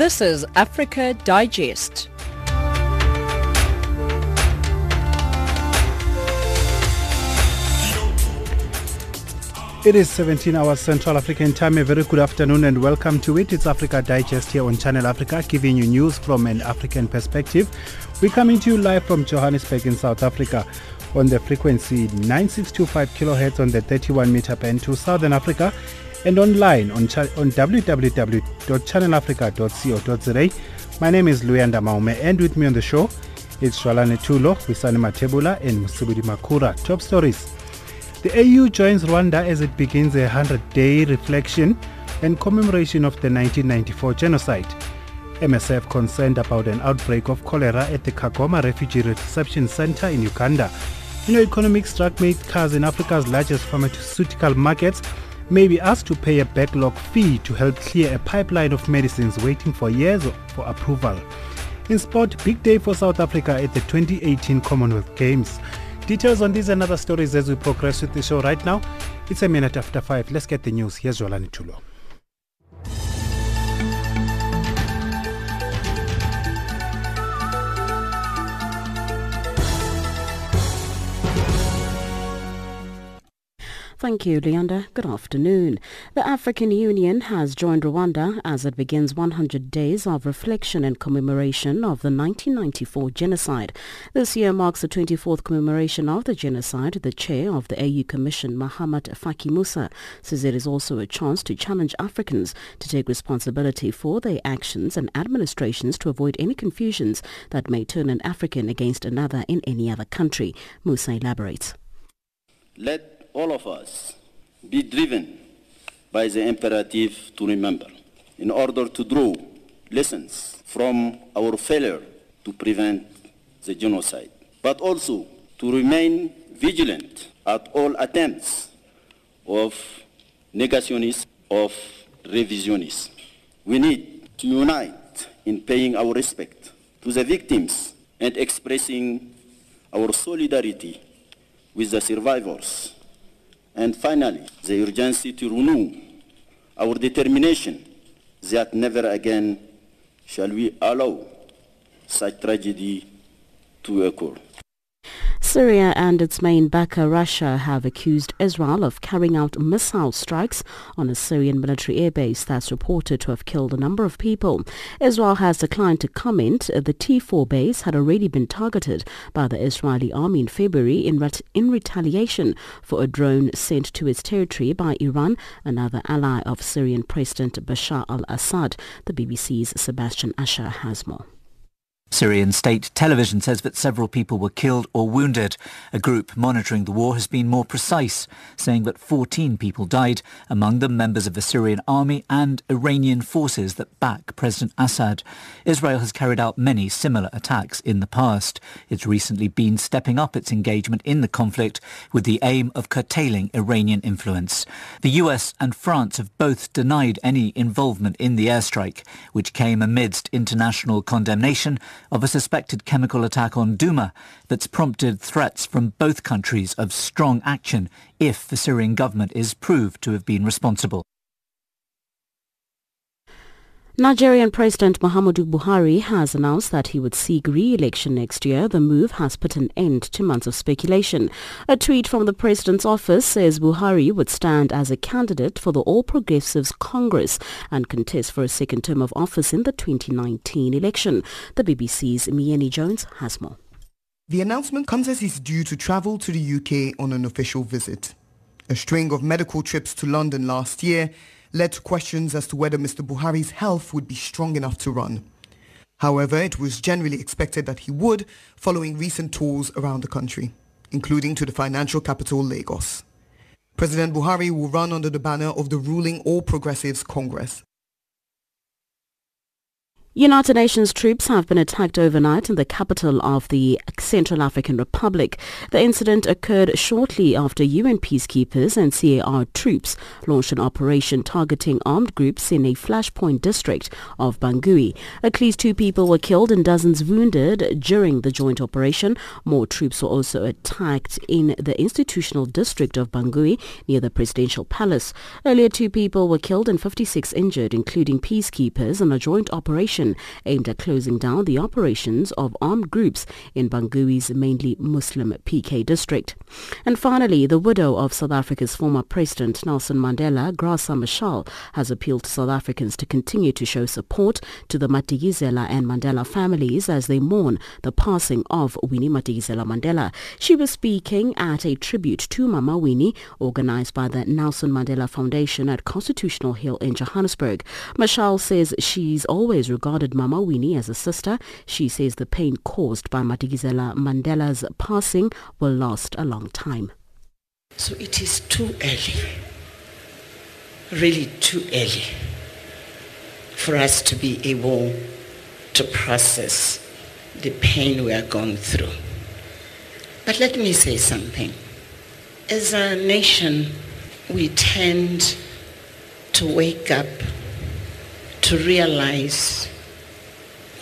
This is Africa Digest. It is 17 hours Central African time. A very good afternoon and welcome to it. It's Africa Digest here on Channel Africa, giving you news from an African perspective. We're coming to you live from Johannesburg in South Africa on the frequency 9625 kilohertz on the 31 meter band to Southern Africa and online on, on www.channelafrica.co.za. My name is Luyanda Maume and with me on the show it's Jwalane Tulo, Wisani Matebula and Musibudi Makura. Top stories. The AU joins Rwanda as it begins a 100-day reflection and commemoration of the 1994 genocide. MSF concerned about an outbreak of cholera at the Kagoma Refugee Reception Center in Uganda. You know, economic drug cars in Africa's largest pharmaceutical markets may be asked to pay a backlog fee to help clear a pipeline of medicines waiting for years for approval. In sport, big day for South Africa at the 2018 Commonwealth Games. Details on these and other stories as we progress with the show right now. It's a minute after five. Let's get the news. Here's Jolani Tulo. Thank you, Leander. Good afternoon. The African Union has joined Rwanda as it begins 100 days of reflection and commemoration of the 1994 genocide. This year marks the 24th commemoration of the genocide. The chair of the AU Commission, Mahamat Faki Musa, says it is also a chance to challenge Africans to take responsibility for their actions and administrations to avoid any confusions that may turn an African against another in any other country. Musa elaborates. Let all of us be driven by the imperative to remember in order to draw lessons from our failure to prevent the genocide, but also to remain vigilant at all attempts of negationists, of revisionists. We need to unite in paying our respect to the victims and expressing our solidarity with the survivors and finally, the urgency to renew our determination that never again shall we allow such tragedy to occur. Syria and its main backer Russia have accused Israel of carrying out missile strikes on a Syrian military airbase that's reported to have killed a number of people. Israel has declined to comment. The T4 base had already been targeted by the Israeli army in February in, ret- in retaliation for a drone sent to its territory by Iran, another ally of Syrian President Bashar al-Assad. The BBC's Sebastian Usher has more. Syrian state television says that several people were killed or wounded. A group monitoring the war has been more precise, saying that 14 people died, among them members of the Syrian army and Iranian forces that back President Assad. Israel has carried out many similar attacks in the past. It's recently been stepping up its engagement in the conflict with the aim of curtailing Iranian influence. The US and France have both denied any involvement in the airstrike, which came amidst international condemnation of a suspected chemical attack on Douma that's prompted threats from both countries of strong action if the Syrian government is proved to have been responsible. Nigerian President Muhammadu Buhari has announced that he would seek re-election next year. The move has put an end to months of speculation. A tweet from the president's office says Buhari would stand as a candidate for the All Progressives Congress and contest for a second term of office in the 2019 election. The BBC's Mayeni Jones has more. The announcement comes as he's due to travel to the UK on an official visit. A string of medical trips to London last year led to questions as to whether Mr. Buhari's health would be strong enough to run. However, it was generally expected that he would following recent tours around the country, including to the financial capital Lagos. President Buhari will run under the banner of the ruling All Progressives Congress. United Nations troops have been attacked overnight in the capital of the Central African Republic. The incident occurred shortly after UN peacekeepers and CAR troops launched an operation targeting armed groups in a flashpoint district of Bangui. At least two people were killed and dozens wounded during the joint operation. More troops were also attacked in the institutional district of Bangui near the presidential palace. Earlier, two people were killed and 56 injured, including peacekeepers in a joint operation aimed at closing down the operations of armed groups in Bangui's mainly Muslim PK district. And finally, the widow of South Africa's former president Nelson Mandela, Graça Machel, has appealed to South Africans to continue to show support to the Madikizela and Mandela families as they mourn the passing of Winnie Madikizela Mandela. She was speaking at a tribute to Mama Winnie organized by the Nelson Mandela Foundation at Constitutional Hill in Johannesburg. Machel says she's always regarded regarded Mama Winnie as a sister. She says the pain caused by Madikizela Mandela's passing will last a long time. So it is too early, really too early, for us to be able to process the pain we are going through. But let me say something. As a nation, we tend to wake up to realize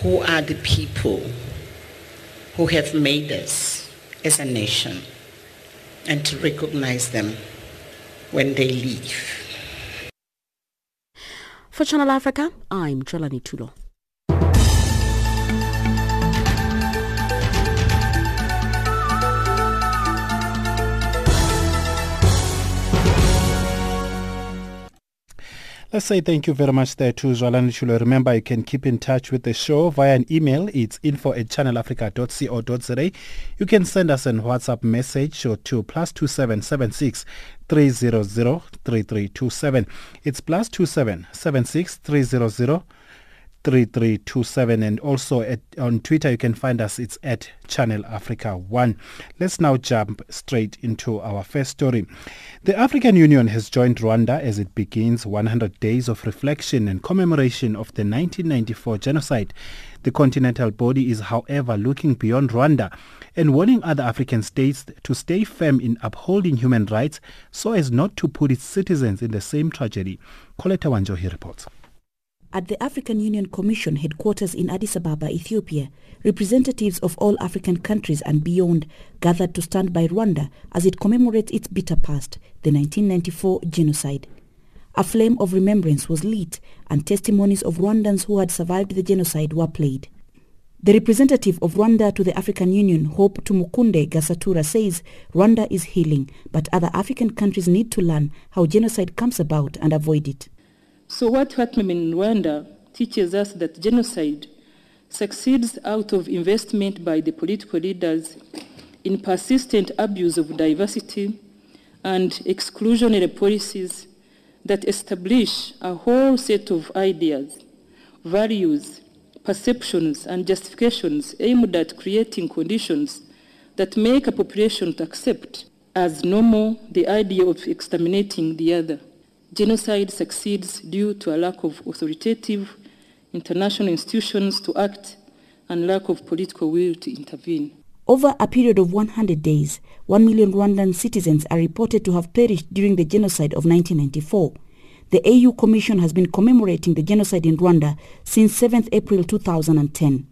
who are the people who have made us as a nation and to recognize them when they leave. For Channel Africa, I'm Jelani Tulo. Let's say thank you very much there to Zwalani Chulo. Remember, you can keep in touch with the show via an email. It's info at channelafrica.co.za. You can send us a WhatsApp message or to plus 2776 300 3327. It's plus 2776 300 3327 and also at, on Twitter you can find us it's at Channel Africa 1. Let's now jump straight into our first story. The African Union has joined Rwanda as it begins 100 days of reflection and commemoration of the 1994 genocide. The continental body is however looking beyond Rwanda and warning other African states to stay firm in upholding human rights so as not to put its citizens in the same tragedy. Coletta Wanjohi reports. At the African Union Commission headquarters in Addis Ababa, Ethiopia, representatives of all African countries and beyond gathered to stand by Rwanda as it commemorates its bitter past, the 1994 genocide. A flame of remembrance was lit and testimonies of Rwandans who had survived the genocide were played. The representative of Rwanda to the African Union, Hope Tumukunde Gasatura, says Rwanda is healing, but other African countries need to learn how genocide comes about and avoid it. So what happened in Rwanda teaches us that genocide succeeds out of investment by the political leaders in persistent abuse of diversity and exclusionary policies that establish a whole set of ideas, values, perceptions, and justifications aimed at creating conditions that make a population to accept as normal the idea of exterminating the other genocide succeeds due to a lack of authoritative international institutions to act and lack of political will to intervene. Over a period of 100 days, 1 million Rwandan citizens are reported to have perished during the genocide of 1994. The AU Commission has been commemorating the genocide in Rwanda since 7 April 2010.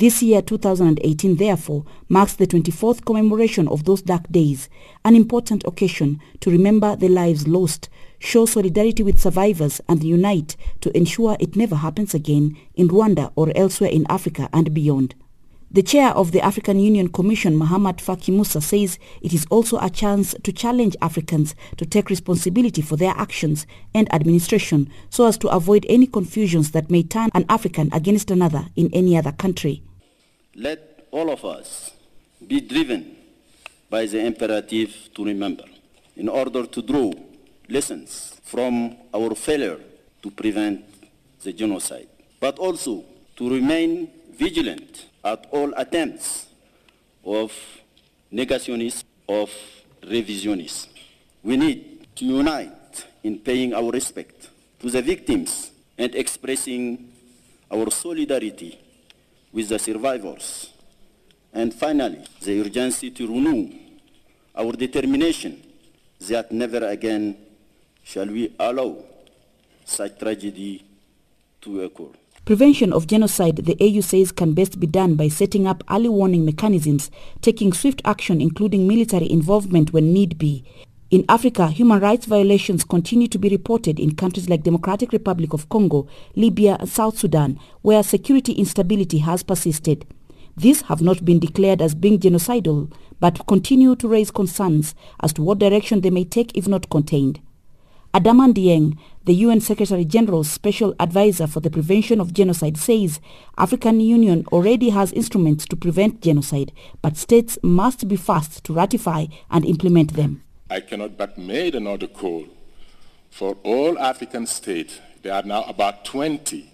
This year, 2018, therefore, marks the 24th commemoration of those dark days, an important occasion to remember the lives lost, show solidarity with survivors and unite to ensure it never happens again in Rwanda or elsewhere in Africa and beyond. The chair of the African Union Commission, Mohamed Faki Musa, says it is also a chance to challenge Africans to take responsibility for their actions and administration so as to avoid any confusions that may turn an African against another in any other country. Let all of us be driven by the imperative to remember in order to draw lessons from our failure to prevent the genocide, but also to remain vigilant at all attempts of negationists, of revisionists. We need to unite in paying our respect to the victims and expressing our solidarity with the survivors, and finally, the urgency to renew our determination that never again shall we allow such tragedy to occur. Prevention of genocide, the AU says, can best be done by setting up early warning mechanisms, taking swift action including military involvement when need be. In Africa, human rights violations continue to be reported in countries like Democratic Republic of Congo, Libya and South Sudan, where security instability has persisted. These have not been declared as being genocidal, but continue to raise concerns as to what direction they may take if not contained. Adama Dieng, the UN Secretary General's special advisor for the prevention of genocide, says African Union already has instruments to prevent genocide, but states must be fast to ratify and implement them. I cannot but make another call for all African states. There are now about 20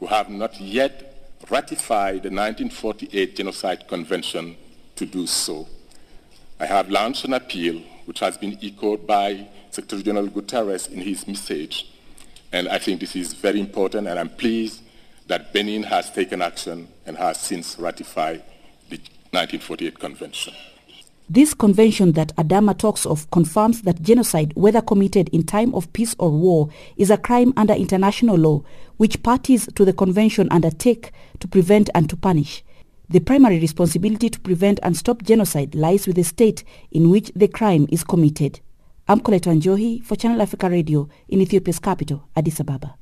who have not yet ratified the 1948 Genocide Convention to do so. I have launched an appeal which has been echoed by Secretary General Guterres in his message. And I think this is very important, and I'm pleased that Benin has taken action and has since ratified the 1948 Convention. This convention that Adama talks of confirms that genocide, whether committed in time of peace or war, is a crime under international law, which parties to the convention undertake to prevent and to punish. The primary responsibility to prevent and stop genocide lies with the state in which the crime is committed. I'm Coletta Wanjohi for Channel Africa Radio in Ethiopia's capital, Addis Ababa.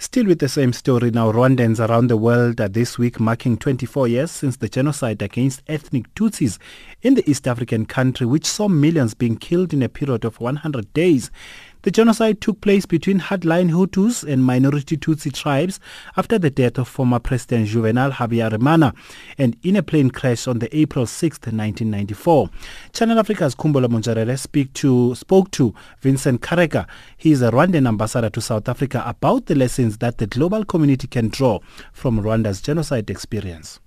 Still with the same story now, Rwandans around the world are this week marking 24 years since the genocide against ethnic Tutsis in the East African country, which saw millions being killed in a period of 100 days. The genocide took place between hardline Hutus and minority Tutsi tribes after the death of former President Juvenal Habyarimana and in a plane crash on the April 6, 1994. Channel Africa's Kumbola Monjarele speak to, spoke to Vincent Karega. He is a Rwandan ambassador to South Africa about the lessons that the global community can draw from Rwanda's genocide experience.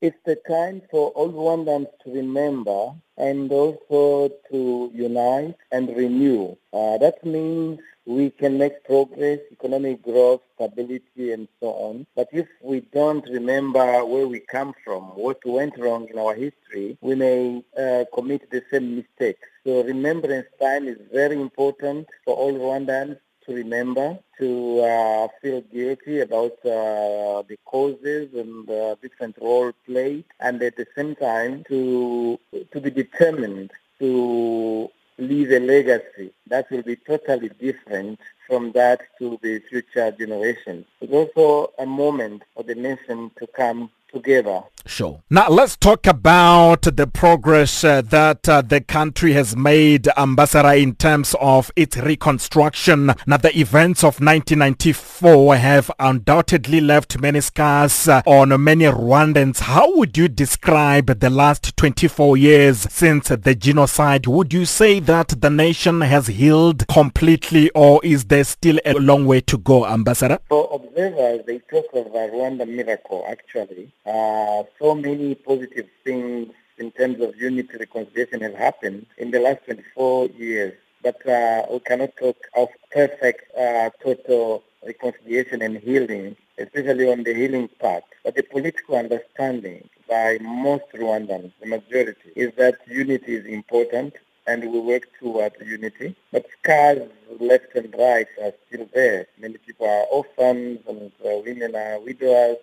It's the time for all Rwandans to remember and also to unite and renew. Uh, that means we can make progress, economic growth, stability, and so on. But if we don't remember where we come from, what went wrong in our history, we may uh, commit the same mistakes. So remembrance time is very important for all Rwandans to remember, to uh, feel guilty about uh, the causes and uh, different role played, and at the same time to to be determined to leave a legacy that will be totally different from that to the future generations. It's also a moment for the nation to come together. Sure. Now let's talk about the progress uh, that uh, the country has made, Ambassador, in terms of its reconstruction. Now the events of 1994 have undoubtedly left many scars uh, on many Rwandans. How would you describe the last 24 years since the genocide? Would you say that the nation has healed completely or is there still a long way to go, Ambassador? For observers, they talk of a Rwanda miracle, actually. Uh, so many positive things in terms of unity reconciliation have happened in the last 24 years. But uh, we cannot talk of perfect uh, total reconciliation and healing, especially on the healing part. But the political understanding by most Rwandans, the majority, is that unity is important and we work towards unity. But scars left and right are still there. Many people are orphans and uh, women are widowers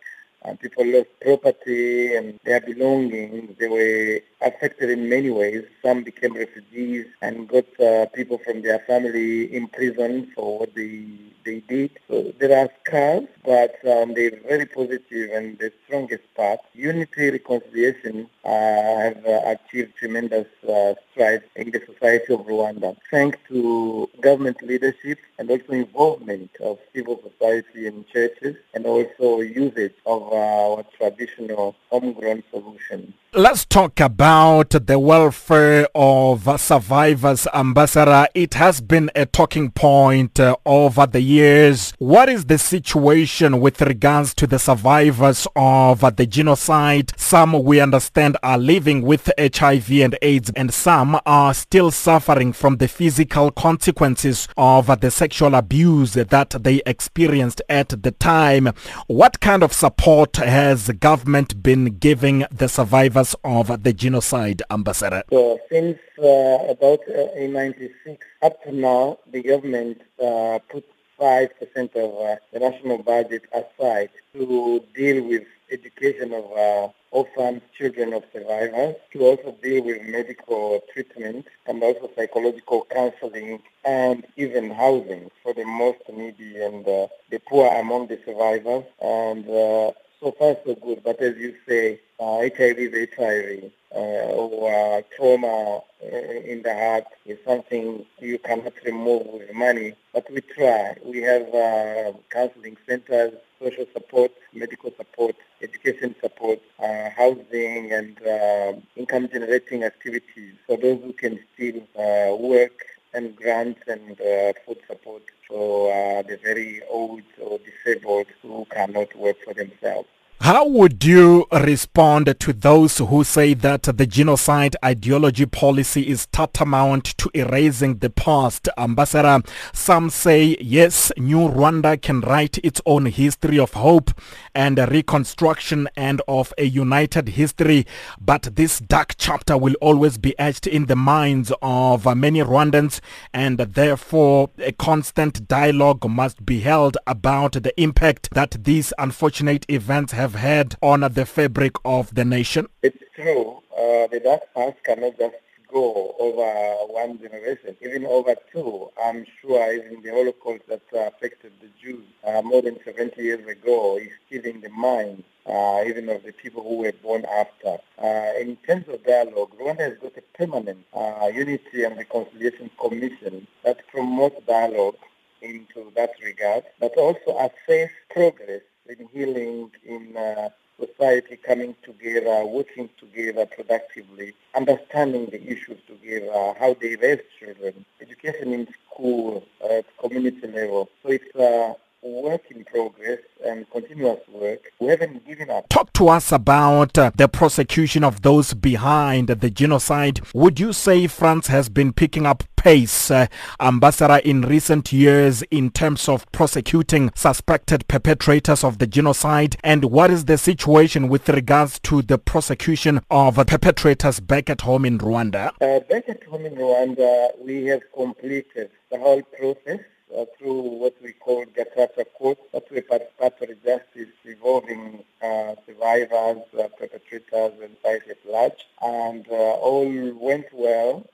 and people lost property and their belongings. They were affected in many ways. Some became refugees and got uh, people from their family imprisoned for what they they did. So there are scars, but um, they're very positive and the strongest part. Unity, reconciliation have uh, achieved tremendous uh, strides in the society of Rwanda, thanks to government leadership and also involvement of civil society and churches, and also usage of our traditional homegrown solutions. Let's talk about the welfare of survivors, Ambassador. It has been a talking point uh, over the years. What is the situation with regards to the survivors of uh, the genocide? Some we understand are living with HIV and AIDS and some are still suffering from the physical consequences of the sexual abuse that they experienced at the time. What kind of support has government been giving the survivors of the genocide, Ambassador? So since uh, about uh, in 96 up to now, the government uh, put 5% of uh, the national budget aside to deal with education of uh, orphans, children of survivors, to also deal with medical treatment and also psychological counseling and even housing for the most needy and uh, the poor among the survivors. And uh, so far so good, but as you say, uh, HIV is HIV. Uh, or uh, trauma uh, in the heart is something you cannot remove with money, but we try. We have uh, counseling centers, social support, medical support, education support, uh, housing, and uh, income generating activities for those who can still uh, work and grants and uh, food support for uh, the very old or disabled who cannot work for themselves. How would you respond to those who say that the genocide ideology policy is tantamount to erasing the past? Ambassador, some say yes, New Rwanda can write its own history of hope and a reconstruction and of a united history, but this dark chapter will always be etched in the minds of many Rwandans and therefore a constant dialogue must be held about the impact that these unfortunate events have had on the fabric of the nation? It's true. Uh, the dark past cannot just over one generation, even over two. I'm sure even the Holocaust that uh, affected the Jews uh, more than 70 years ago is still in the mind, uh, even of the people who were born after. Uh, in terms of dialogue, Rwanda has got a permanent uh, Unity and Reconciliation Commission that promotes dialogue into that regard, but also assess progress in healing, in uh, society coming together, working together productively, understanding the issues together, how they raise children, education in school, uh, at community level. So it's a work in progress and continuous work. We haven't given up. Talk to us about uh, the prosecution of those behind the genocide. Would you say France has been picking up pace, uh, Ambassador, in recent years in terms of prosecuting suspected perpetrators of the genocide? And what is the situation with regards to the prosecution of perpetrators back at home in Rwanda? Uh, back at home in Rwanda, we have completed the whole process uh, through what we call the Gacaca Court, that we participatory justice involving uh, survivors, uh, perpetrators, and society at large. And uh, all went well.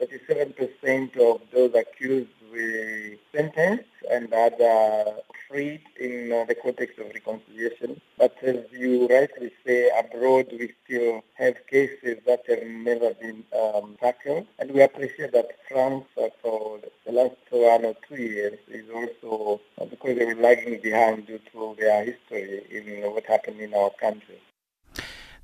Uh, 37% of those accused were sentenced and other freed in uh, the context of reconciliation. But as you rightly say, abroad we still have cases that have never been um, tackled. And we appreciate that France for the last one or two years is also, because they were lagging behind due to their history in what happened in our country.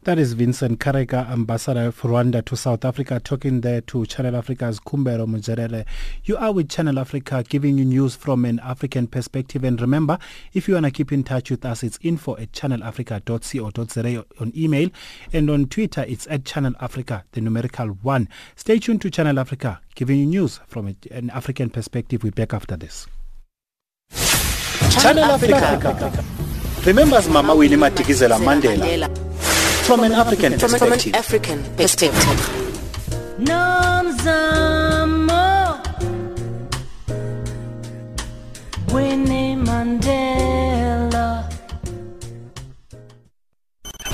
That is Vincent Karega, Ambassador of Rwanda to South Africa, talking there to Channel Africa's Kumbero Mujerele. You are with Channel Africa, giving you news from an African perspective. And remember, if you want to keep in touch with us, it's info at channelafrica.co.za on email. And on Twitter, it's at Channel Africa, the numerical one. Stay tuned to Channel Africa, giving you news from an African perspective. We're back after this. Channel Africa. Remembers Mama Winnie Madikizela Mandela from an African perspective. From an African perspective. Nomzamo Winnie Mandela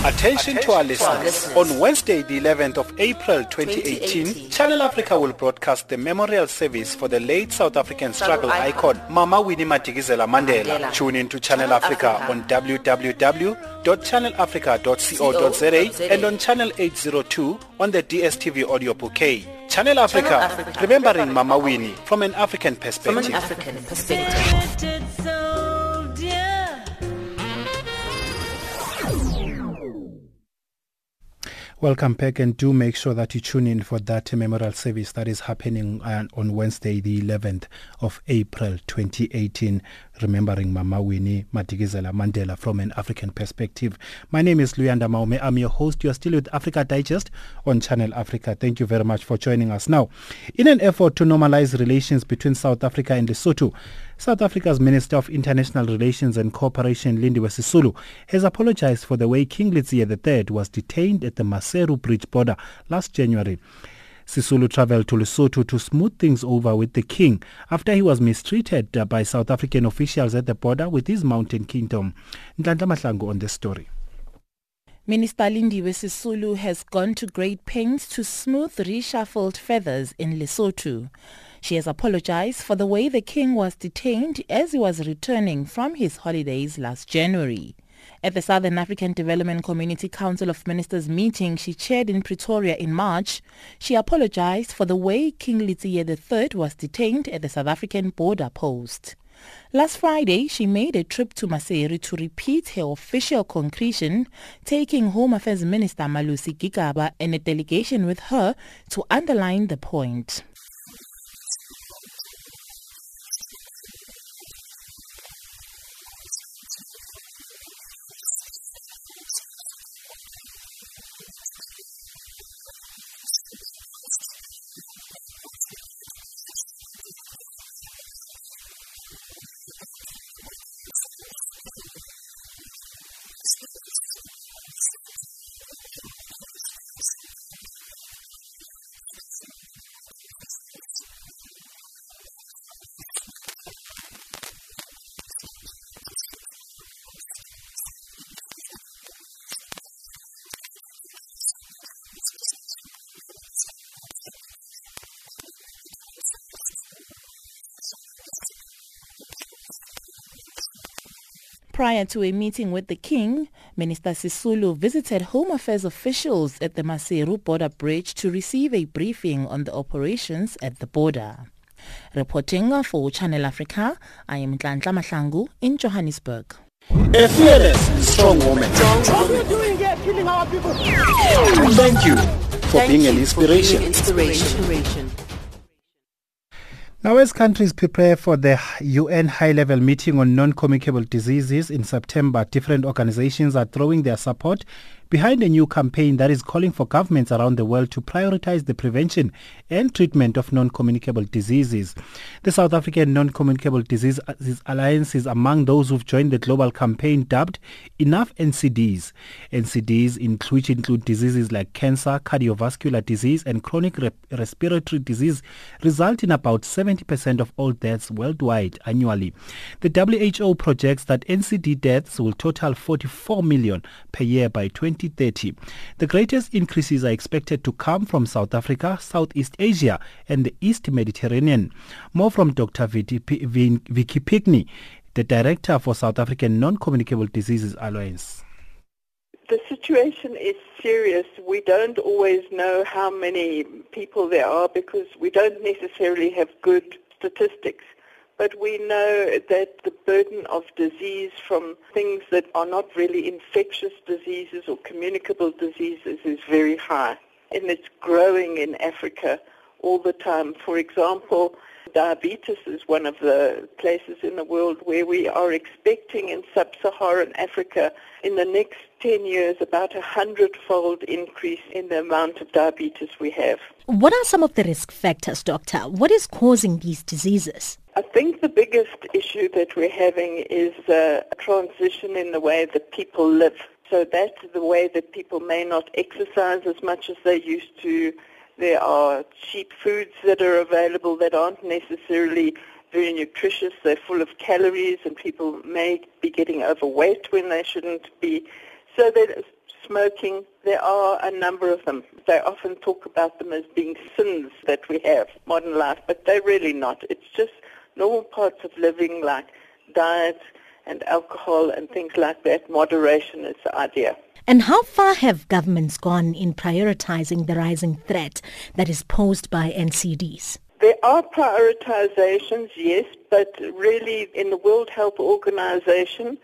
Attention to our listeners. On Wednesday, the 11th of April 2018, Channel Africa will broadcast the memorial service for the late South African struggle icon, Mama Winnie Madikizela Mandela. Tune in to Channel Africa on www.channelafrica.co.za and on Channel 802 on the DSTV audio bouquet. Channel Africa, remembering Mama Winnie from an African perspective. From an African perspective. Welcome back and do make sure that you tune in for that memorial service that is happening uh, on Wednesday the 11th of April 2018 remembering Mama Winnie Madikizela Mandela from an African perspective. My name is Luyanda Maume. I'm your host. You are still with Africa Digest on Channel Africa. Thank you very much for joining us. Now, in an effort to normalize relations between South Africa and Lesotho, South Africa's Minister of International Relations and Cooperation, Lindiwe Sisulu, has apologized for the way King Letsie III was detained at the Maseru Bridge border last January. Sisulu traveled to Lesotho to smooth things over with the king after he was mistreated uh, by South African officials at the border with his mountain kingdom. Nhlanhla Mahlangu on the story. Minister Lindiwe Sisulu has gone to great pains to smooth reshuffled feathers in Lesotho. She has apologized for the way the king was detained as he was returning from his holidays last January. At the Southern African Development Community Council of Ministers meeting she chaired in Pretoria in March, she apologized for the way King Letsie III was detained at the South African border post. Last Friday, she made a trip to Maseru to repeat her official concretion, taking Home Affairs Minister Malusi Gigaba and a delegation with her to underline the point. Prior to a meeting with the king, Minister Sisulu visited Home Affairs officials at the Maseru border bridge to receive a briefing on the operations at the border. Reporting for Channel Africa, I am Nhlanhla Mahlangu in Johannesburg. A fearless, strong woman. What are you doing here, killing our people? Thank you for Thank being an you for being inspiration. an inspiration. As countries prepare for the UN high-level meeting on non-communicable diseases in September, different organizations are throwing their support behind a new campaign that is calling for governments around the world to prioritize the prevention and treatment of non-communicable diseases. The South African Non-Communicable Disease Alliance is among those who've joined the global campaign dubbed Enough NCDs. NCDs, which include diseases like cancer, cardiovascular disease, and chronic re- respiratory disease, result in about 70% of all deaths worldwide annually. The WHO projects that NCD deaths will total 44 million per year by 2030. The greatest increases are expected to come from South Africa, Southeast Asia, and the East Mediterranean. More from Dr. Vicky Pinkney, the Director for South African Non-Communicable Diseases Alliance. The situation is serious. We don't always know how many people there are because we don't necessarily have good statistics. But we know that the burden of disease from things that are not really infectious diseases or communicable diseases is very high. And it's growing in Africa all the time. For example, diabetes is one of the places in the world where we are expecting in sub-Saharan Africa in the next 10 years about a hundredfold increase in the amount of diabetes we have. What are some of the risk factors, doctor? What is causing these diseases? I think the biggest issue that we're having is a transition in the way that people live. So that's the way that people may not exercise as much as they used to. There are cheap foods that are available that aren't necessarily very nutritious. They're full of calories and people may be getting overweight when they shouldn't be. So there's smoking. There are a number of them. They often talk about them as being sins that we have, modern life, but they're really not. It's just normal parts of living like diet and alcohol and things like that. Moderation is the idea. And how far have governments gone in prioritizing the rising threat that is posed by NCDs? There are prioritizations, yes, but really in the World Health Organization,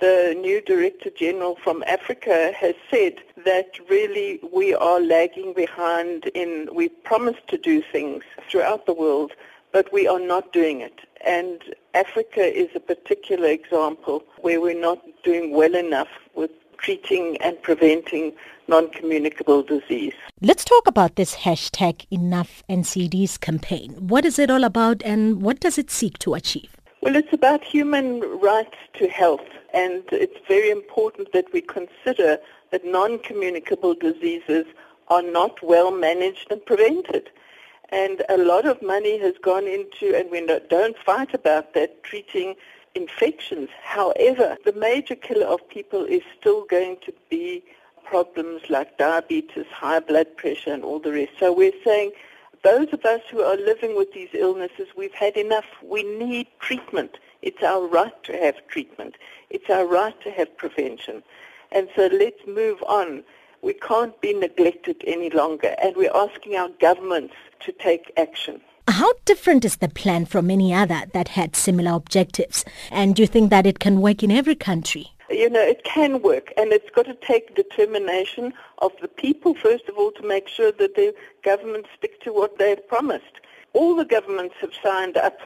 the new Director General from Africa has said that really we are lagging behind in, we promised to do things throughout the world, but we are not doing it. And Africa is a particular example where we're not doing well enough with treating and preventing non-communicable disease. Let's talk about this hashtag Enough NCDs campaign. What is it all about and what does it seek to achieve? Well, it's about human rights to health, and it's very important that we consider that non-communicable diseases are not well managed and prevented. And a lot of money has gone into, and we don't fight about that, treating infections. However, the major killer of people is still going to be problems like diabetes, high blood pressure, and all the rest. So we're saying those of us who are living with these illnesses, we've had enough. We need treatment. It's our right to have treatment. It's our right to have prevention. And so let's move on. We can't be neglected any longer, and we're asking our governments to take action. How different is the plan from any other that had similar objectives? And do you think that it can work in every country? You know, it can work, and it's got to take determination of the people, first of all, to make sure that the governments stick to what they've promised. All the governments have signed up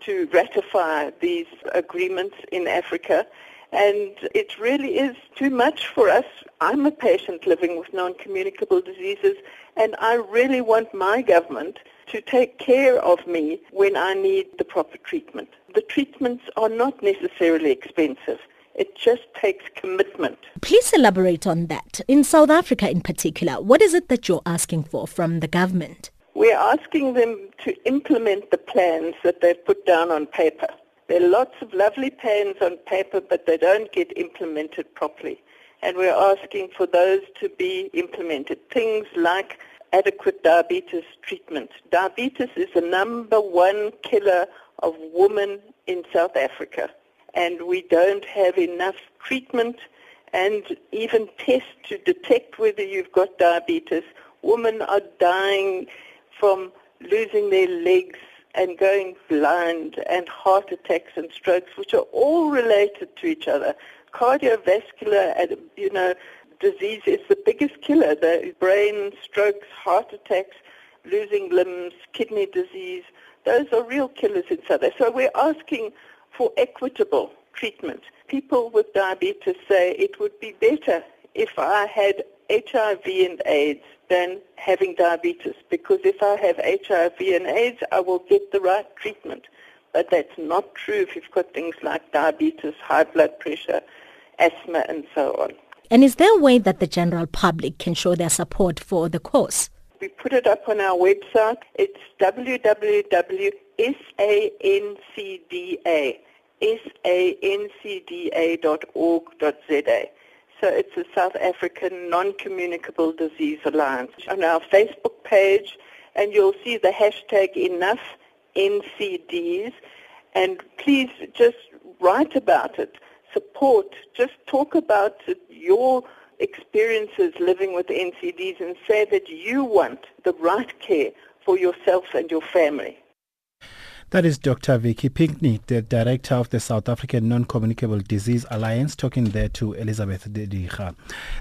to ratify these agreements in Africa, and it really is too much for us. I'm a patient living with non-communicable diseases, and I really want my government to take care of me when I need the proper treatment. The treatments are not necessarily expensive. It just takes commitment. Please elaborate on that. In South Africa in particular, what is it that you're asking for from the government? We're asking them to implement the plans that they've put down on paper. There are lots of lovely plans on paper, but they don't get implemented properly. And we're asking for those to be implemented. Things like adequate diabetes treatment. Diabetes is the number one killer of women in South Africa, and we don't have enough treatment and even tests to detect whether you've got diabetes. Women are dying from losing their legs and going blind and heart attacks and strokes, which are all related to each other. Cardiovascular, you know, disease is the biggest killer. The brain, strokes, heart attacks, losing limbs, kidney disease, those are real killers in South Africa. So we're asking for equitable treatment. People with diabetes say it would be better if I had HIV and AIDS than having diabetes because if I have HIV and AIDS, I will get the right treatment. But that's not true if you've got things like diabetes, high blood pressure, asthma, and so on. And is there a way that the general public can show their support for the cause? We put it up on our website. It's www.sancda, sancda.org.za. So it's the South African Non-Communicable Disease Alliance. On our Facebook page, and you'll see the hashtag enough NCDs, and please just write about it support, just talk about your experiences living with NCDs and say that you want the right care for yourself and your family. That is Dr. Vicky Pinkney, the director of the South African Non-Communicable Disease Alliance, talking there to Elizabeth Dedicha.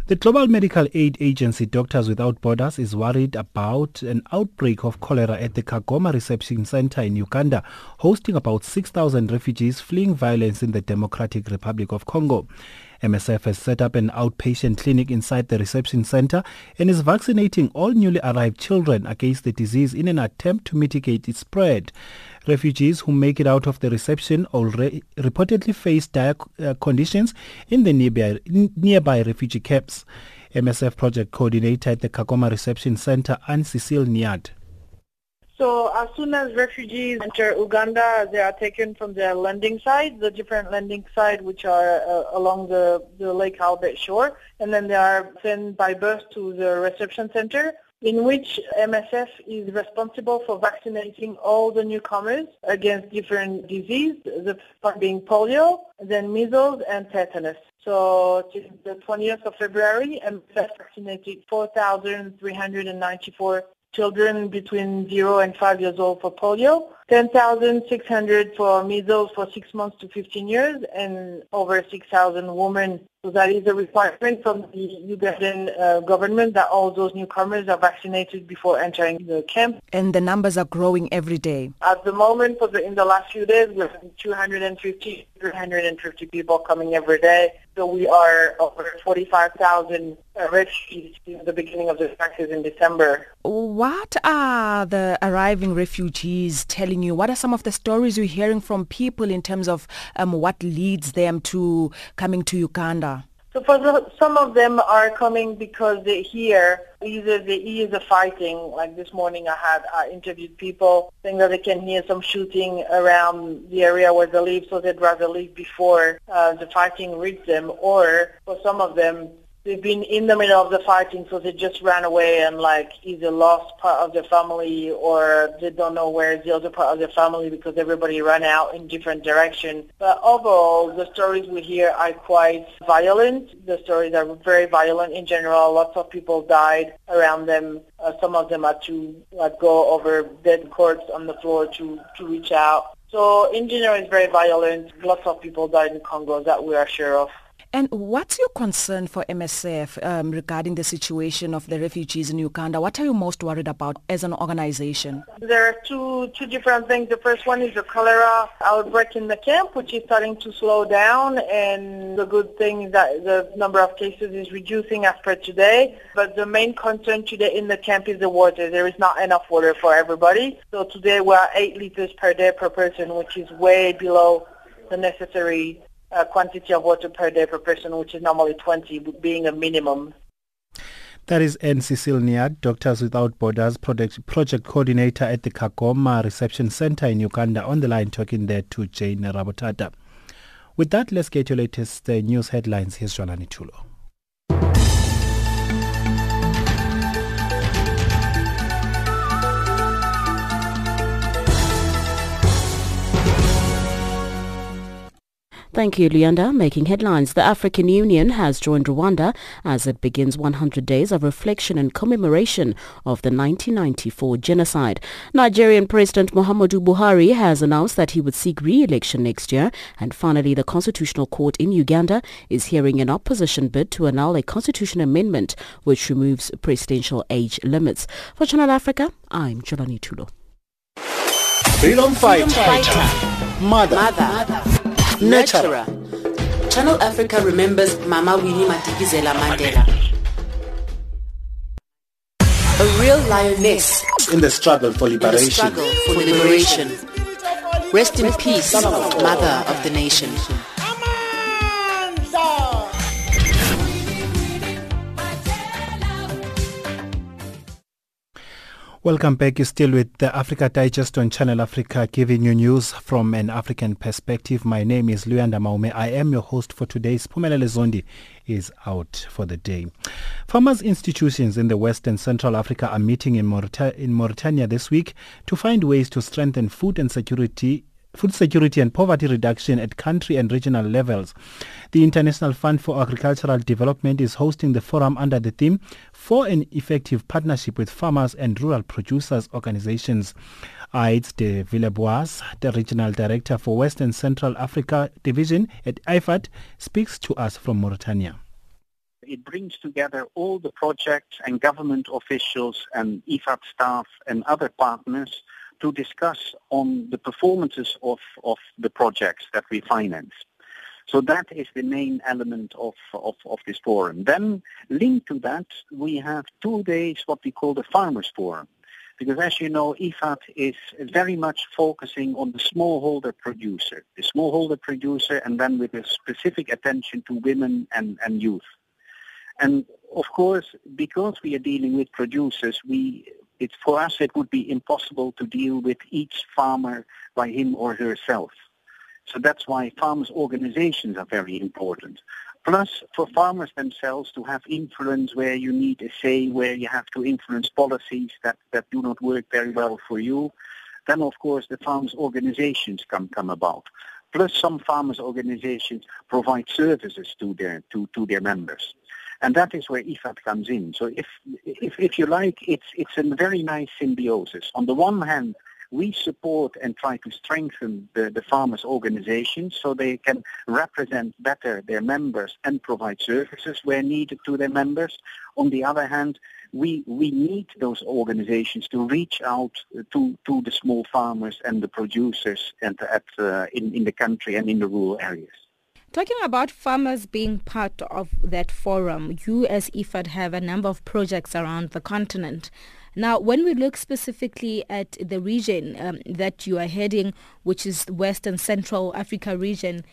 The Global Medical Aid Agency Doctors Without Borders is worried about an outbreak of cholera at the Kagoma Reception Center in Uganda, hosting about 6,000 refugees fleeing violence in the Democratic Republic of Congo. MSF has set up an outpatient clinic inside the reception center and is vaccinating all newly arrived children against the disease in an attempt to mitigate its spread. Refugees who make it out of the reception already reportedly face dire uh, conditions in the nearby, nearby refugee camps. MSF project coordinator at the Kagoma Reception Center, Anne Cecile Niad. So as soon as refugees enter Uganda, they are taken from their landing site, the different landing sites which are uh, along the, the Lake Albert shore, and then they are sent by bus to the reception center in which MSF is responsible for vaccinating all the newcomers against different diseases, the first being polio, then measles and tetanus. So since the 20th of February, MSF vaccinated 4,394 children between 0 and 5 years old for polio, 10,600 for measles for 6 months to 15 years and over 6,000 women. So that is a requirement from the Ugandan uh, government that all those newcomers are vaccinated before entering the camp. And the numbers are growing every day. At the moment, for the, in the last few days, we have 250, 350 people coming every day. So we are over 45,000 uh, refugees since the beginning of the crisis in December. What are the arriving refugees telling you? What are some of the stories you're hearing from people in terms of um, what leads them to coming to Uganda? So for the, some of them are coming because they hear either the ease of fighting. Like this morning, I had I interviewed people saying that they can hear some shooting around the area where they live, so they'd rather leave before uh, the fighting reaches them. Or for some of them, they've been in the middle of the fighting, so they just ran away and like either lost part of their family or they don't know where the other part of their family because everybody ran out in different directions. But overall, the stories we hear are quite violent. The stories are very violent in general. Lots of people died around them. Uh, some of them had to like, go over dead corpse on the floor to, to reach out. So in general, it's very violent. Lots of people died in Congo that we are sure of. And what's your concern for MSF um, regarding the situation of the refugees in Uganda? What are you most worried about as an organization? There are two two different things. The first one is the cholera outbreak in the camp, which is starting to slow down, and the good thing is that the number of cases is reducing as per today. But the main concern today in the camp is the water. There is not enough water for everybody. So today we are eight liters per day per person, which is way below the necessary uh, quantity of water per day per person, which is normally 20, being a minimum. That is N. Cecil Niad, Doctors Without Borders project, project coordinator at the Kagoma Reception Center in Uganda, on the line talking there to Jane Rabotata. With that, let's get your latest uh, news headlines. Here's Jolani Tulo. Thank you, Leander. Making headlines. The African Union has joined Rwanda as it begins 100 days of reflection and commemoration of the 1994 genocide. Nigerian President Muhammadu Buhari has announced that he would seek re-election next year. And finally, the Constitutional Court in Uganda is hearing an opposition bid to annul a constitutional amendment which removes presidential age limits. For Channel Africa, I'm Jolani Tulo. Freedom fighter. fighter. Mother. Mother. Nurturer. Channel Africa remembers Mama Winnie Madikizela Mandela. A real lioness in the struggle for liberation. In the struggle for liberation. Rest in peace, mother of the nation. Welcome back. You're still with the Africa Digest on Channel Africa, giving you news from an African perspective. My name is Luyanda Maume. I am your host for today's Pumelele Zondi is out for the day. Farmers institutions in the West and Central Africa are meeting in, Maurita- in Mauritania this week to find ways to strengthen food and security food security and poverty reduction at country and regional levels. The International Fund for Agricultural Development is hosting the forum under the theme for an effective partnership with farmers and rural producers organizations. Ides de Willebois, the regional director for West and Central Africa division at IFAD, speaks to us from Mauritania. It brings together all the projects and government officials and IFAD staff and other partners to discuss on the performances of, of the projects that we finance. So that is the main element of, of, of this forum. Then linked to that, we have two days what we call the Farmers Forum. Because as you know, IFAD is very much focusing on the smallholder producer, the smallholder producer, and then with a specific attention to women and, and youth. And of course, because we are dealing with producers, we it, for us it would be impossible to deal with each farmer by him or herself. So that's why farmers' organizations are very important. Plus, for farmers themselves to have influence where you need a say, where you have to influence policies that, that do not work very well for you, then of course the farmers' organizations come, come about. Plus, some farmers' organizations provide services to their, to, to their members. And that is where IFAD comes in. So if, if, if you like, it's, it's a very nice symbiosis. On the one hand, we support and try to strengthen the, the farmers' organizations so they can represent better their members and provide services where needed to their members. On the other hand, we, we need those organizations to reach out to, to the small farmers and the producers and at, uh, in, in the country and in the rural areas. Talking about farmers being part of that forum, you as IFAD have a number of projects around the continent. Now, when we look specifically at the region um, that you are heading, which is the West and Central Africa region,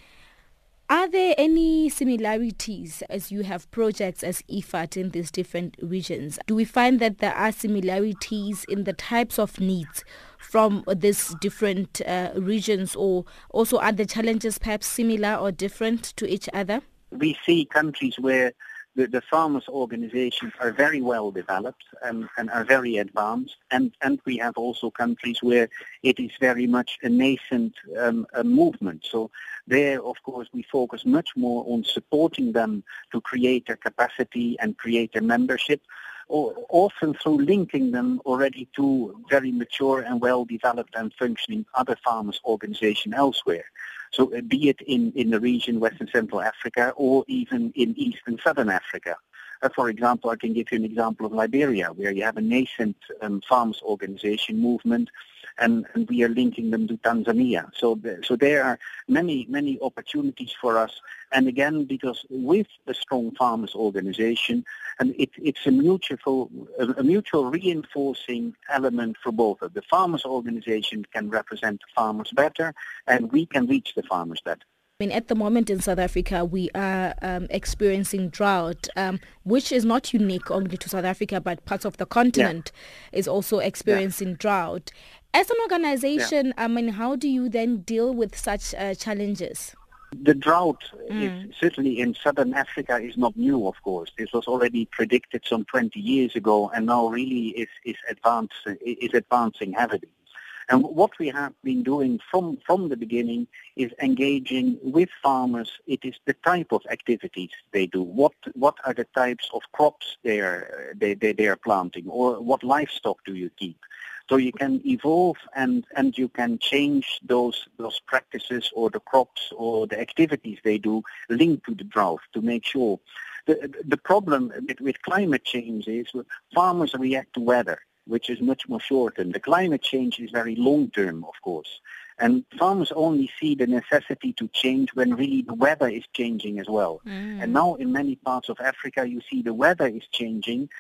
are there any similarities as you have projects as IFAD in these different regions? Do we find that there are similarities in the types of needs from these different uh, regions or also are the challenges perhaps similar or different to each other? We see countries where the, the farmers' organizations are very well developed and, and are very advanced, and, and we have also countries where it is very much a nascent um, a movement. So there, of course, we focus much more on supporting them to create their capacity and create their membership, or often through linking them already to very mature and well-developed and functioning other farmers' organizations elsewhere. So uh, be it in, in the region Western Central Africa or even in East and Southern Africa. Uh, for example, I can give you an example of Liberia, where you have a nascent um, farmers organization movement and, and we are linking them to Tanzania. So, the, so there are many, many opportunities for us. And again, because with the strong farmers organization, and it, it's a mutual, a, mutual reinforcing element for both. The farmers organization can represent the farmers better, and we can reach the farmers better. I mean, at the moment in South Africa, we are um, experiencing drought, um, which is not unique only to South Africa, but parts of the continent yeah. is also experiencing yeah. drought. As an organization, yeah. I mean, how do you then deal with such uh, challenges? The drought mm. is, certainly in southern Africa is not new, of course. This was already predicted some 20 years ago, and now really is, is, advance, is advancing heavily. And what we have been doing from, from the beginning is engaging with farmers. It is the type of activities they do. What, what are the types of crops they are, they, they, they are planting or what livestock do you keep? So you can evolve and, and you can change those, those practices or the crops or the activities they do linked to the drought to make sure. The, the problem with, with climate change is farmers react to weather which is much more short term. The climate change is very long term, of course. And farmers only see the necessity to change when really the weather is changing as well. Mm. And now in many parts of Africa, you see the weather is changing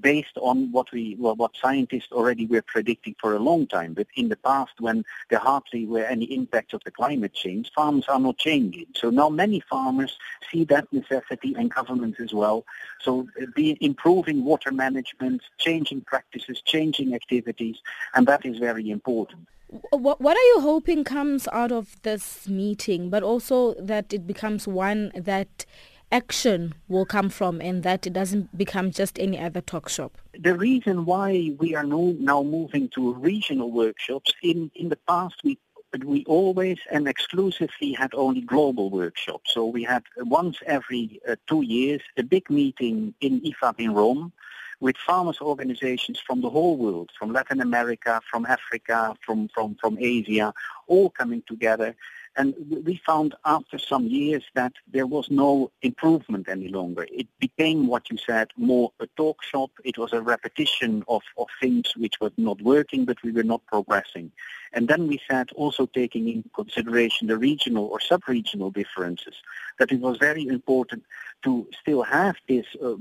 based on what we well, what scientists already were predicting for a long time. But in the past, when there hardly were any impacts of the climate change, farms are not changing. So now many farmers see that necessity and governments as well. So uh, be improving water management, changing practices, changing activities, and that is very important. What, what are you hoping comes out of this meeting, but also that it becomes one that action will come from and that it doesn't become just any other talk shop? The reason why we are now, now moving to regional workshops, in, in the past we we always and exclusively had only global workshops. So we had once every uh, two years a big meeting in IFAD in Rome with farmers organizations from the whole world, from Latin America, from Africa, from, from, from Asia, all coming together and we found after some years that there was no improvement any longer. It became what you said, more a talk shop. It was a repetition of, of things which were not working, but we were not progressing. And then we said, also taking into consideration the regional or sub-regional differences, that it was very important to still have this uh,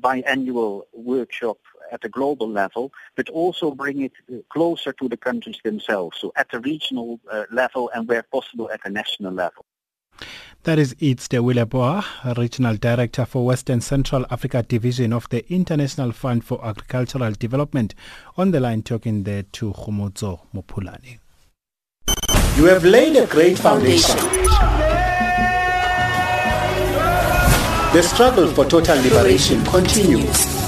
biannual workshop at a global level, but also bring it uh, closer to the countries themselves, so at the regional uh, level and where possible at the national level. That is Ides de Willebois, Regional Director for Western Central Africa Division of the International Fund for Agricultural Development, on the line talking there to Khomotso Mopulani. You have laid a great foundation. The struggle for total liberation continues.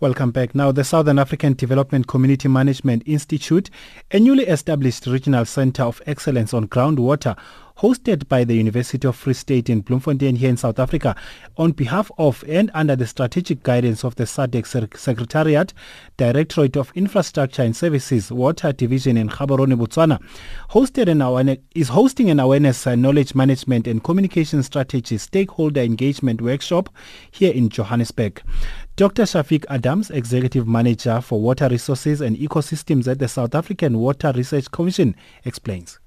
Welcome back. Now, the Southern African Development Community Management Institute, a newly established regional center of excellence on groundwater, hosted by the University of Free State in Bloemfontein here in South Africa on behalf of and under the strategic guidance of the SADC Secretariat, Directorate of Infrastructure and Services, Water Division in Gaborone, Botswana, hosted an awareness, is hosting an awareness, uh, knowledge management and communication strategy stakeholder engagement workshop here in Johannesburg. Dr. Shafick Adams, Executive Manager for Water Resources and Ecosystems at the South African Water Research Commission, explains.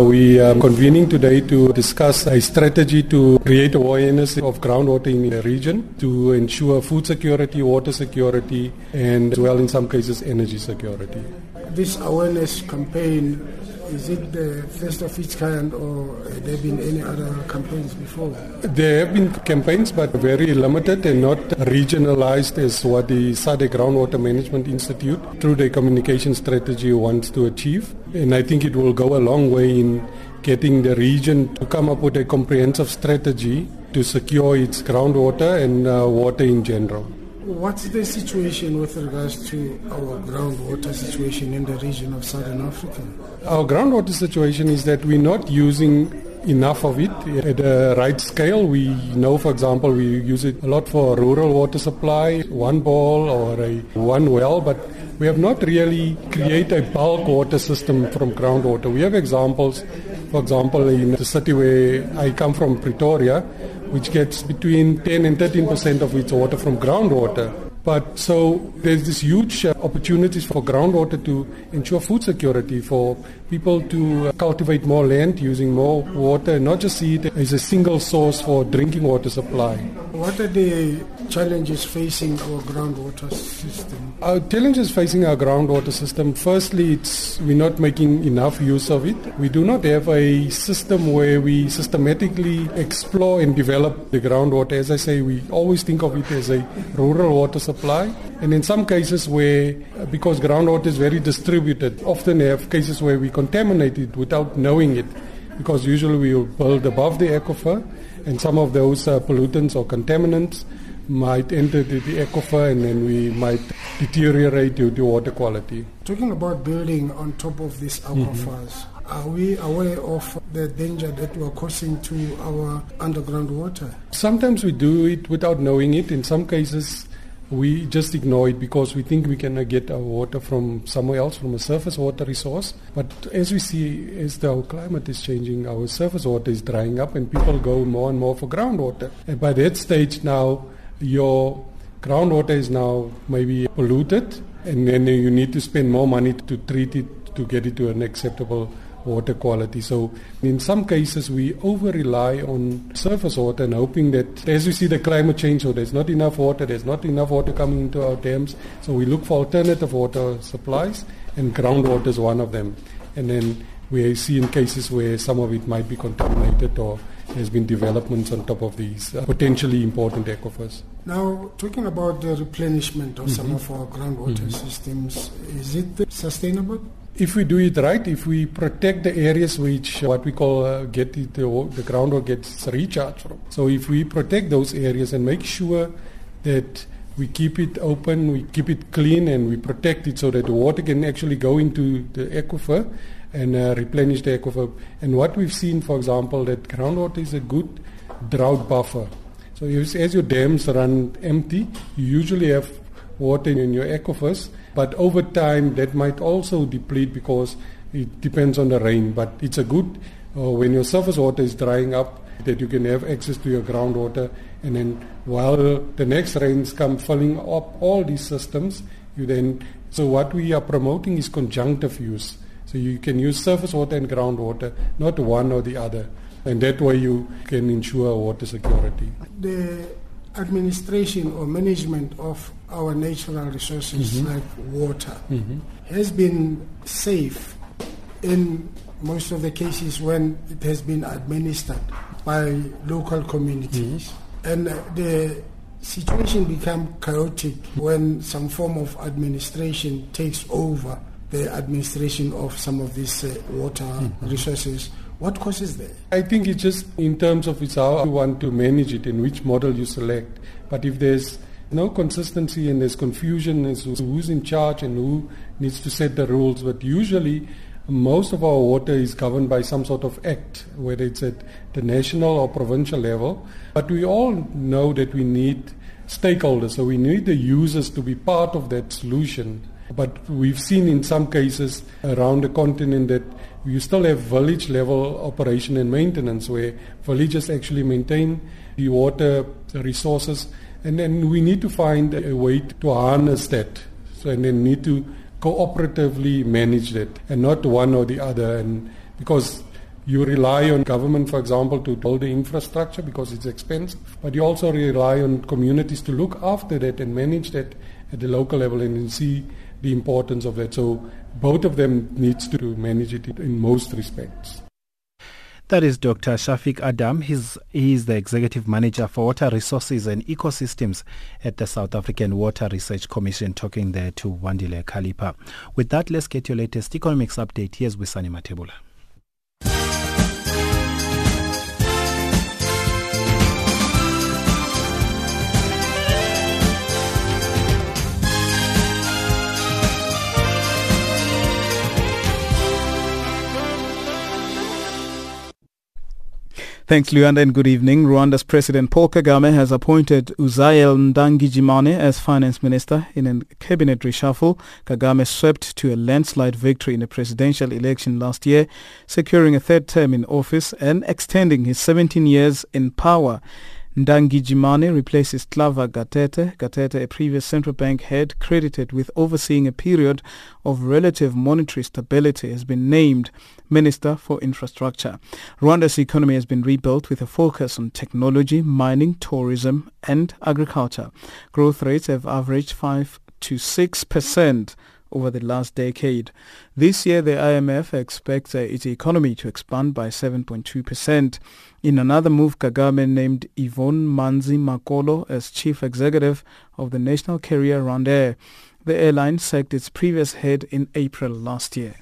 We are convening today to discuss a strategy to create awareness of groundwater in the region to ensure food security, water security, and as well in some cases energy security. This awareness campaign is it the first of its kind or have there been any other campaigns before? There have been campaigns but very limited and not regionalized as what the SADC Groundwater Management Institute through their communication strategy wants to achieve. And I think it will go a long way in getting the region to come up with a comprehensive strategy to secure its groundwater and uh, water in general. What's the situation with regards to our groundwater situation in the region of Southern Africa? Our groundwater situation is that we're not using enough of it at the right scale. We know, for example, we use it a lot for rural water supply, one ball or a one well, but we have not really created a bulk water system from groundwater. We have examples, for example, in the city where I come from, Pretoria, which gets between 10 and 13 percent of its water from groundwater. But so there's this huge uh, opportunities for groundwater to ensure food security, for people to uh, cultivate more land using more water, and not just see it as a single source for drinking water supply. What are the challenges facing our groundwater system? Our challenges facing our groundwater system, firstly, it's we're not making enough use of it. We do not have a system where we systematically explore and develop the groundwater. As I say, we always think of it as a rural water supply. And in some cases where, because groundwater is very distributed, often have cases where we contaminate it without knowing it. Because usually we will build above the aquifer and some of those uh, pollutants or contaminants might enter the, the aquifer and then we might deteriorate due to water quality. Talking about building on top of these aquifers, mm-hmm. are we aware of the danger that we are causing to our underground water? Sometimes we do it without knowing it. In some cases, we just ignore it because we think we can get our water from somewhere else, from a surface water resource. But as we see, as the climate is changing, our surface water is drying up and people go more and more for groundwater. And by that stage now, your groundwater is now maybe polluted and then you need to spend more money to treat it to get it to an acceptable water quality. So in some cases we over rely on surface water and hoping that as we see the climate change, so there's not enough water, there's not enough water coming into our dams. So we look for alternative water supplies and groundwater is one of them. And then we see in cases where some of it might be contaminated or there's been developments on top of these uh, potentially important aquifers. Now, talking about the replenishment of mm-hmm. some of our groundwater mm-hmm. systems, is it sustainable? If we do it right, if we protect the areas which uh, what we call uh, get it, the, the groundwater gets recharged from. So if we protect those areas and make sure that we keep it open, we keep it clean, and we protect it so that the water can actually go into the aquifer and uh, replenish the aquifer. And what we've seen, for example, that groundwater is a good drought buffer. So as your dams run empty, you usually have water in your aquifers, but over time that might also deplete because it depends on the rain. But it's a good, uh, when your surface water is drying up, that you can have access to your groundwater and then while the next rains come filling up all these systems, you then, so what we are promoting is conjunctive use. So you can use surface water and groundwater, not one or the other. And that way you can ensure water security. The administration or management of our natural resources mm-hmm. like water mm-hmm. has been safe in most of the cases when it has been administered by local communities. Mm-hmm. And the situation becomes chaotic when some form of administration takes over the administration of some of these uh, water mm-hmm. resources. What causes that? I think it's just in terms of it's how you want to manage it and which model you select. But if there's no consistency and there's confusion as to who's in charge and who needs to set the rules, but usually most of our water is governed by some sort of act, whether it's at the national or provincial level. But we all know that we need stakeholders, so we need the users to be part of that solution. But we've seen in some cases around the continent that you still have village level operation and maintenance where villages actually maintain the water resources. And then we need to find a way to harness that. So and then need to cooperatively manage that and not one or the other. And because you rely on government for example to build the infrastructure because it's expensive but you also rely on communities to look after that and manage that at the local level and see the importance of that so both of them needs to manage it in most respects that is Dr. Shafick Adam. He's, he's the Executive Manager for Water Resources and Ecosystems at the South African Water Research Commission talking there to Wandile Kalipa. With that, let's get your latest economics update. Here's Wisani Matebula. Thanks, Luyanda, and good evening. Rwanda's President Paul Kagame has appointed Uzziel Ndagijimana as finance minister in a cabinet reshuffle. Kagame swept to a landslide victory in a presidential election last year, securing a third term in office and extending his 17 years in power. Ndagijimana replaces Claver Gatete, Gatete a previous central bank head credited with overseeing a period of relative monetary stability, has been named Minister for Infrastructure. Rwanda's economy has been rebuilt with a focus on technology, mining, tourism and agriculture. Growth rates have averaged 5 to 6 percent over the last decade. This year, the IMF expects uh, its economy to expand by 7.2%. In another move, Kagame named Yvonne Manzi Makolo as chief executive of the national carrier Rwandair. The airline sacked its previous head in April last year.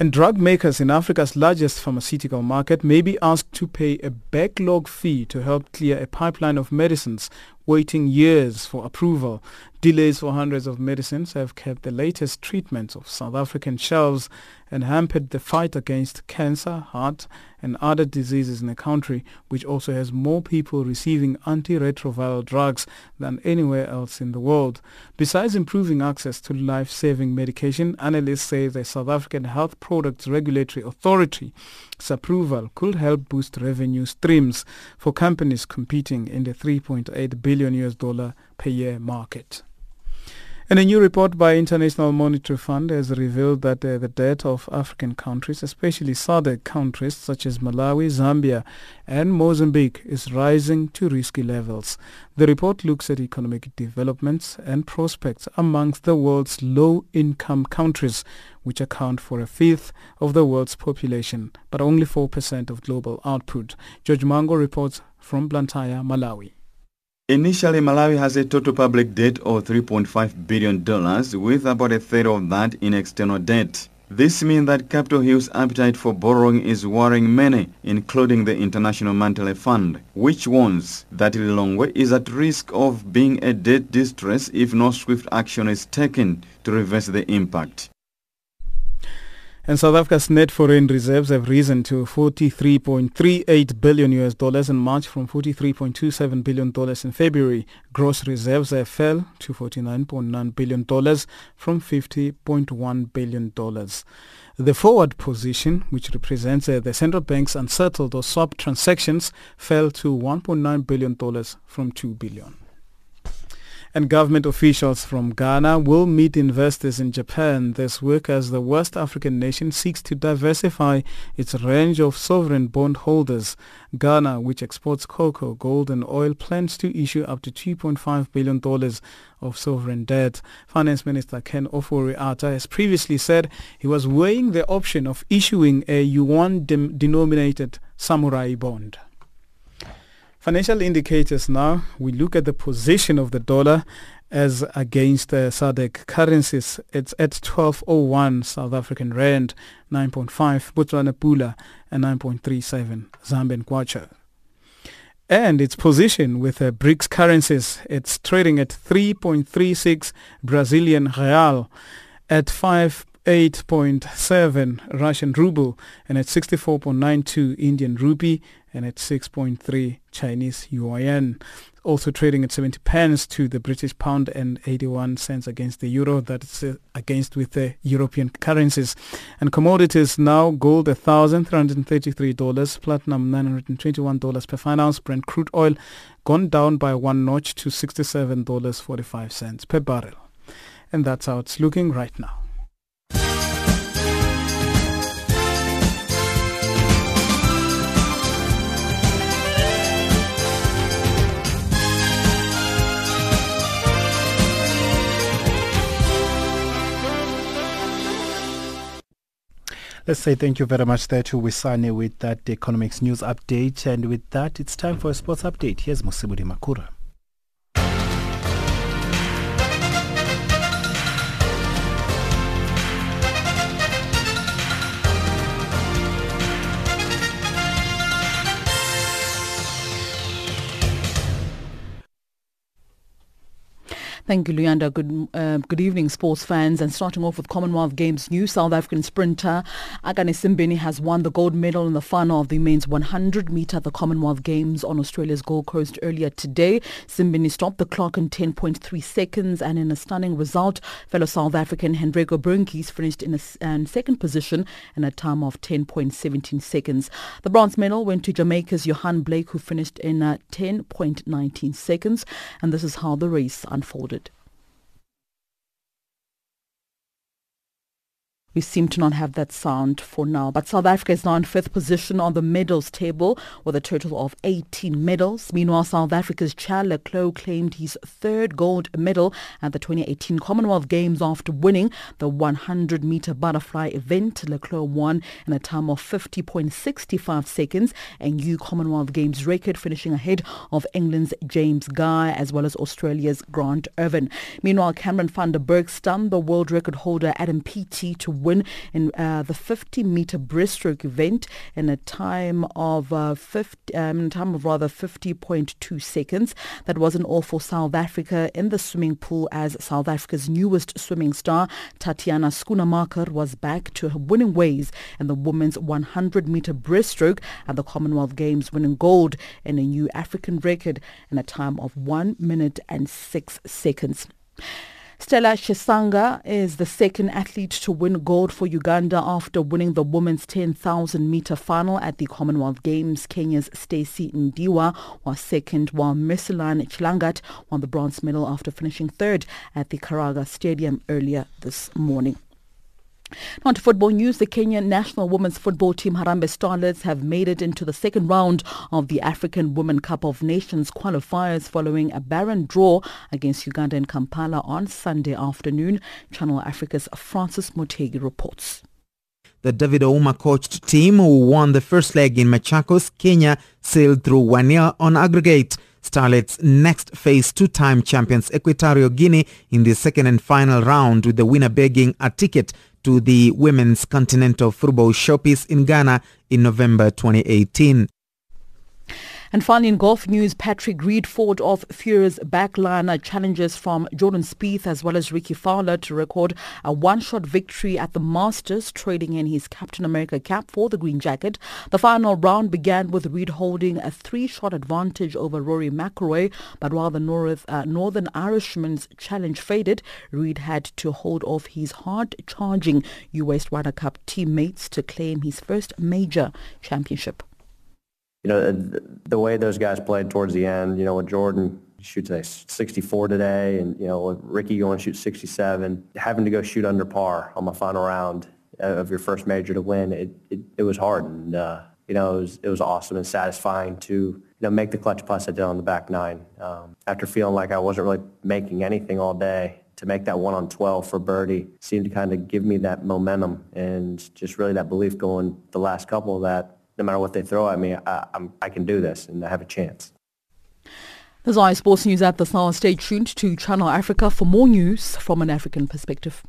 And drug makers in Africa's largest pharmaceutical market may be asked to pay a backlog fee to help clear a pipeline of medicines waiting years for approval. Delays for hundreds of medicines have kept the latest treatments of South African shelves and hampered the fight against cancer, heart and other diseases in the country, which also has more people receiving antiretroviral drugs than anywhere else in the world. Besides improving access to life-saving medication, analysts say the South African Health Products Regulatory Authority approval could help boost revenue streams for companies competing in the 3.8 billion US dollar per year market. And a new report by International Monetary Fund has revealed that uh, the debt of African countries, especially SADC countries such as Malawi, Zambia and Mozambique is rising to risky levels. The report looks at economic developments and prospects amongst the world's low-income countries, which account for a fifth of the world's population, but only 4% of global output. George Mango reports from Blantyre, Malawi. Initially, Malawi has a total public debt of $3.5 billion, with about a third of that in external debt. This means that Capitol Hill's appetite for borrowing is worrying many, including the International Monetary Fund, which warns that Lilongwe is at risk of being a debt distress if no swift action is taken to reverse the impact. And South Africa's net foreign reserves have risen to 43.38 billion US dollars in March from 43.27 billion dollars in February. Gross reserves have fell to 49.9 billion dollars from 50.1 billion dollars. The forward position, which represents uh, the central bank's unsettled or swap transactions, fell to 1.9 billion dollars from 2 billion and government officials from Ghana will meet investors in Japan this week as the West African nation seeks to diversify its range of sovereign bond holders. Ghana, which exports cocoa, gold and oil, plans to issue up to $2.5 billion of sovereign debt. Finance Minister Ken Ofori-Atta has previously said he was weighing the option of issuing a yuan-denominated samurai bond. Financial indicators now, we look at the position of the dollar as against uh, SADC currencies. It's at 12.01 South African Rand, 9.5 Botswana Pula, and 9.37 Zambian Kwacha. And its position with uh, BRICS currencies, it's trading at 3.36 Brazilian Real, at 5 68.7 Russian ruble and at 64.92 Indian rupee and at 6.3 Chinese yuan. Also trading at 70 pence to the British pound and 81 cents against the euro. That's uh, against with the European currencies. And commodities now gold $1,333, platinum $921 per fine ounce, Brent crude oil gone down by one notch to $67.45 per barrel. And that's how it's looking right now. Let's say thank you very much there to Wisane with that economics news update. And with that, it's time for a sports update. Here's Musibudi Makura. Thank you, Luyanda. Good, uh, good evening, sports fans. And starting off with Commonwealth Games new South African sprinter Akani Simbine has won the gold medal in the final of the men's 100 meter at the Commonwealth Games on Australia's Gold Coast earlier today. Simbine stopped the clock in 10.3 seconds, and in a stunning result, fellow South African Henricho Bruintjies finished in a uh, second position in a time of 10.17 seconds. The bronze medal went to Jamaica's Yohan Blake, who finished in uh, 10.19 seconds, and this is how the race unfolded. We seem to not have that sound for now. But South Africa is now in fifth position on the medals table with a total of 18 medals. Meanwhile, South Africa's Chad le Clos claimed his third gold medal at the 2018 Commonwealth Games after winning the 100-meter butterfly event. Leclerc won in a time of 50.65 seconds, a new Commonwealth Games record, finishing ahead of England's James Guy as well as Australia's Grant Irvine. Meanwhile, Cameron van der Burgh stunned the world record holder Adam Peaty to win in uh, the 50 meter breaststroke event in a time of uh, 50, um, time of rather 50.2 seconds. That wasn't all for South Africa in the swimming pool as South Africa's newest swimming star Tatjana Schoenmakers was back to her winning ways in the women's 100 meter breaststroke at the Commonwealth Games, winning gold in a new African record in a time of 1 minute and 6 seconds. Stella Chesanga is the second athlete to win gold for Uganda after winning the women's 10,000 meter final at the Commonwealth Games. Kenya's Stacey Ndiwa was second, while Merceline Chelangat won the bronze medal after finishing third at the Carrara Stadium earlier this morning. On to football news, the Kenyan national women's football team Harambee Starlets have made it into the second round of the African Women Cup of Nations qualifiers following a barren draw against Uganda in Kampala on Sunday afternoon. Channel Africa's Francis Motegi reports. The David Ouma coached team who won the first leg in Machakos, Kenya, sailed through one year on aggregate. Starlets next face two-time champions Equatorial Guinea in the second and final round with the winner begging a ticket to the Women's Continental Football Showpiece in Ghana in November 2018. And finally, in golf news, Patrick Reed fought off Furious backliner challenges from Jordan Spieth as well as Rickie Fowler to record a one-shot victory at the Masters, trading in his Captain America cap for the green jacket. The final round began with Reed holding a three-shot advantage over Rory McIlroy, but while the North, uh, Northern Irishman's challenge faded, Reed had to hold off his hard-charging US Ryder Cup teammates to claim his first major championship you know, the way those guys played towards the end, you know, with Jordan shoots a 64 today and, you know, Rickie going to shoot 67, having to go shoot under par on my final round of your first major to win, it, it, it was hard. And, uh, you know, it was, it was awesome and satisfying to, you know, make the clutch plus I did on the back nine. Um, after feeling like I wasn't really making anything all day, to make that one on 12 for birdie seemed to kind of give me that momentum and just really that belief going the last couple of that no matter what they throw at me, I, I'm, I can do this and I have a chance. This is Sports News at the hour. Stay tuned to Channel Africa for more news from an African perspective.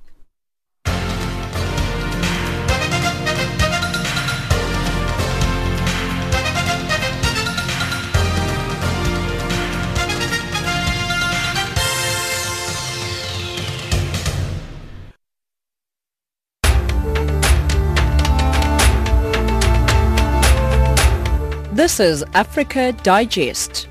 This is Africa Digest.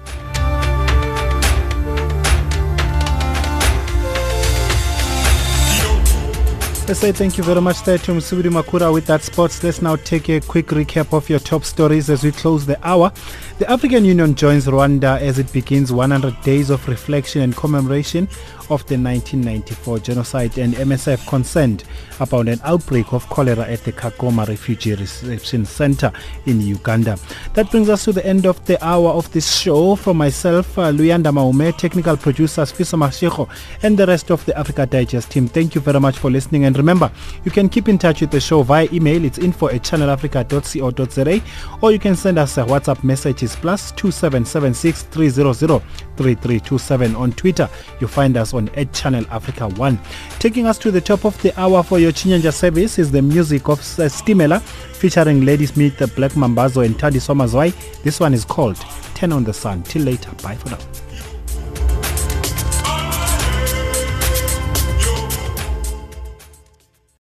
Let's say thank you very much there to Msubiri Makura with that sports. Let's now take a quick recap of your top stories as we close the hour. The African Union joins Rwanda as it begins 100 days of reflection and commemoration of the 1994 genocide and MSF concerned about an outbreak of cholera at the Kagoma Refugee Reception Center in Uganda. That brings us to the end of the hour of this show. From myself, uh, Luyanda Maume, technical producers Fisa Mashiko, and the rest of the Africa Digest team, thank you very much for listening. And remember, you can keep in touch with the show via email. It's info at channelafrica.co.za or you can send us a WhatsApp messages plus 2776 300 3327 on Twitter. You find us on at Channel Africa 1. Taking us to the top of the hour for your Chinyanja service is the music of Stimela featuring Ladysmith Black Mambazo and Tadi Somazwai. This one is called 10 on the Sun. Till later. Bye for now.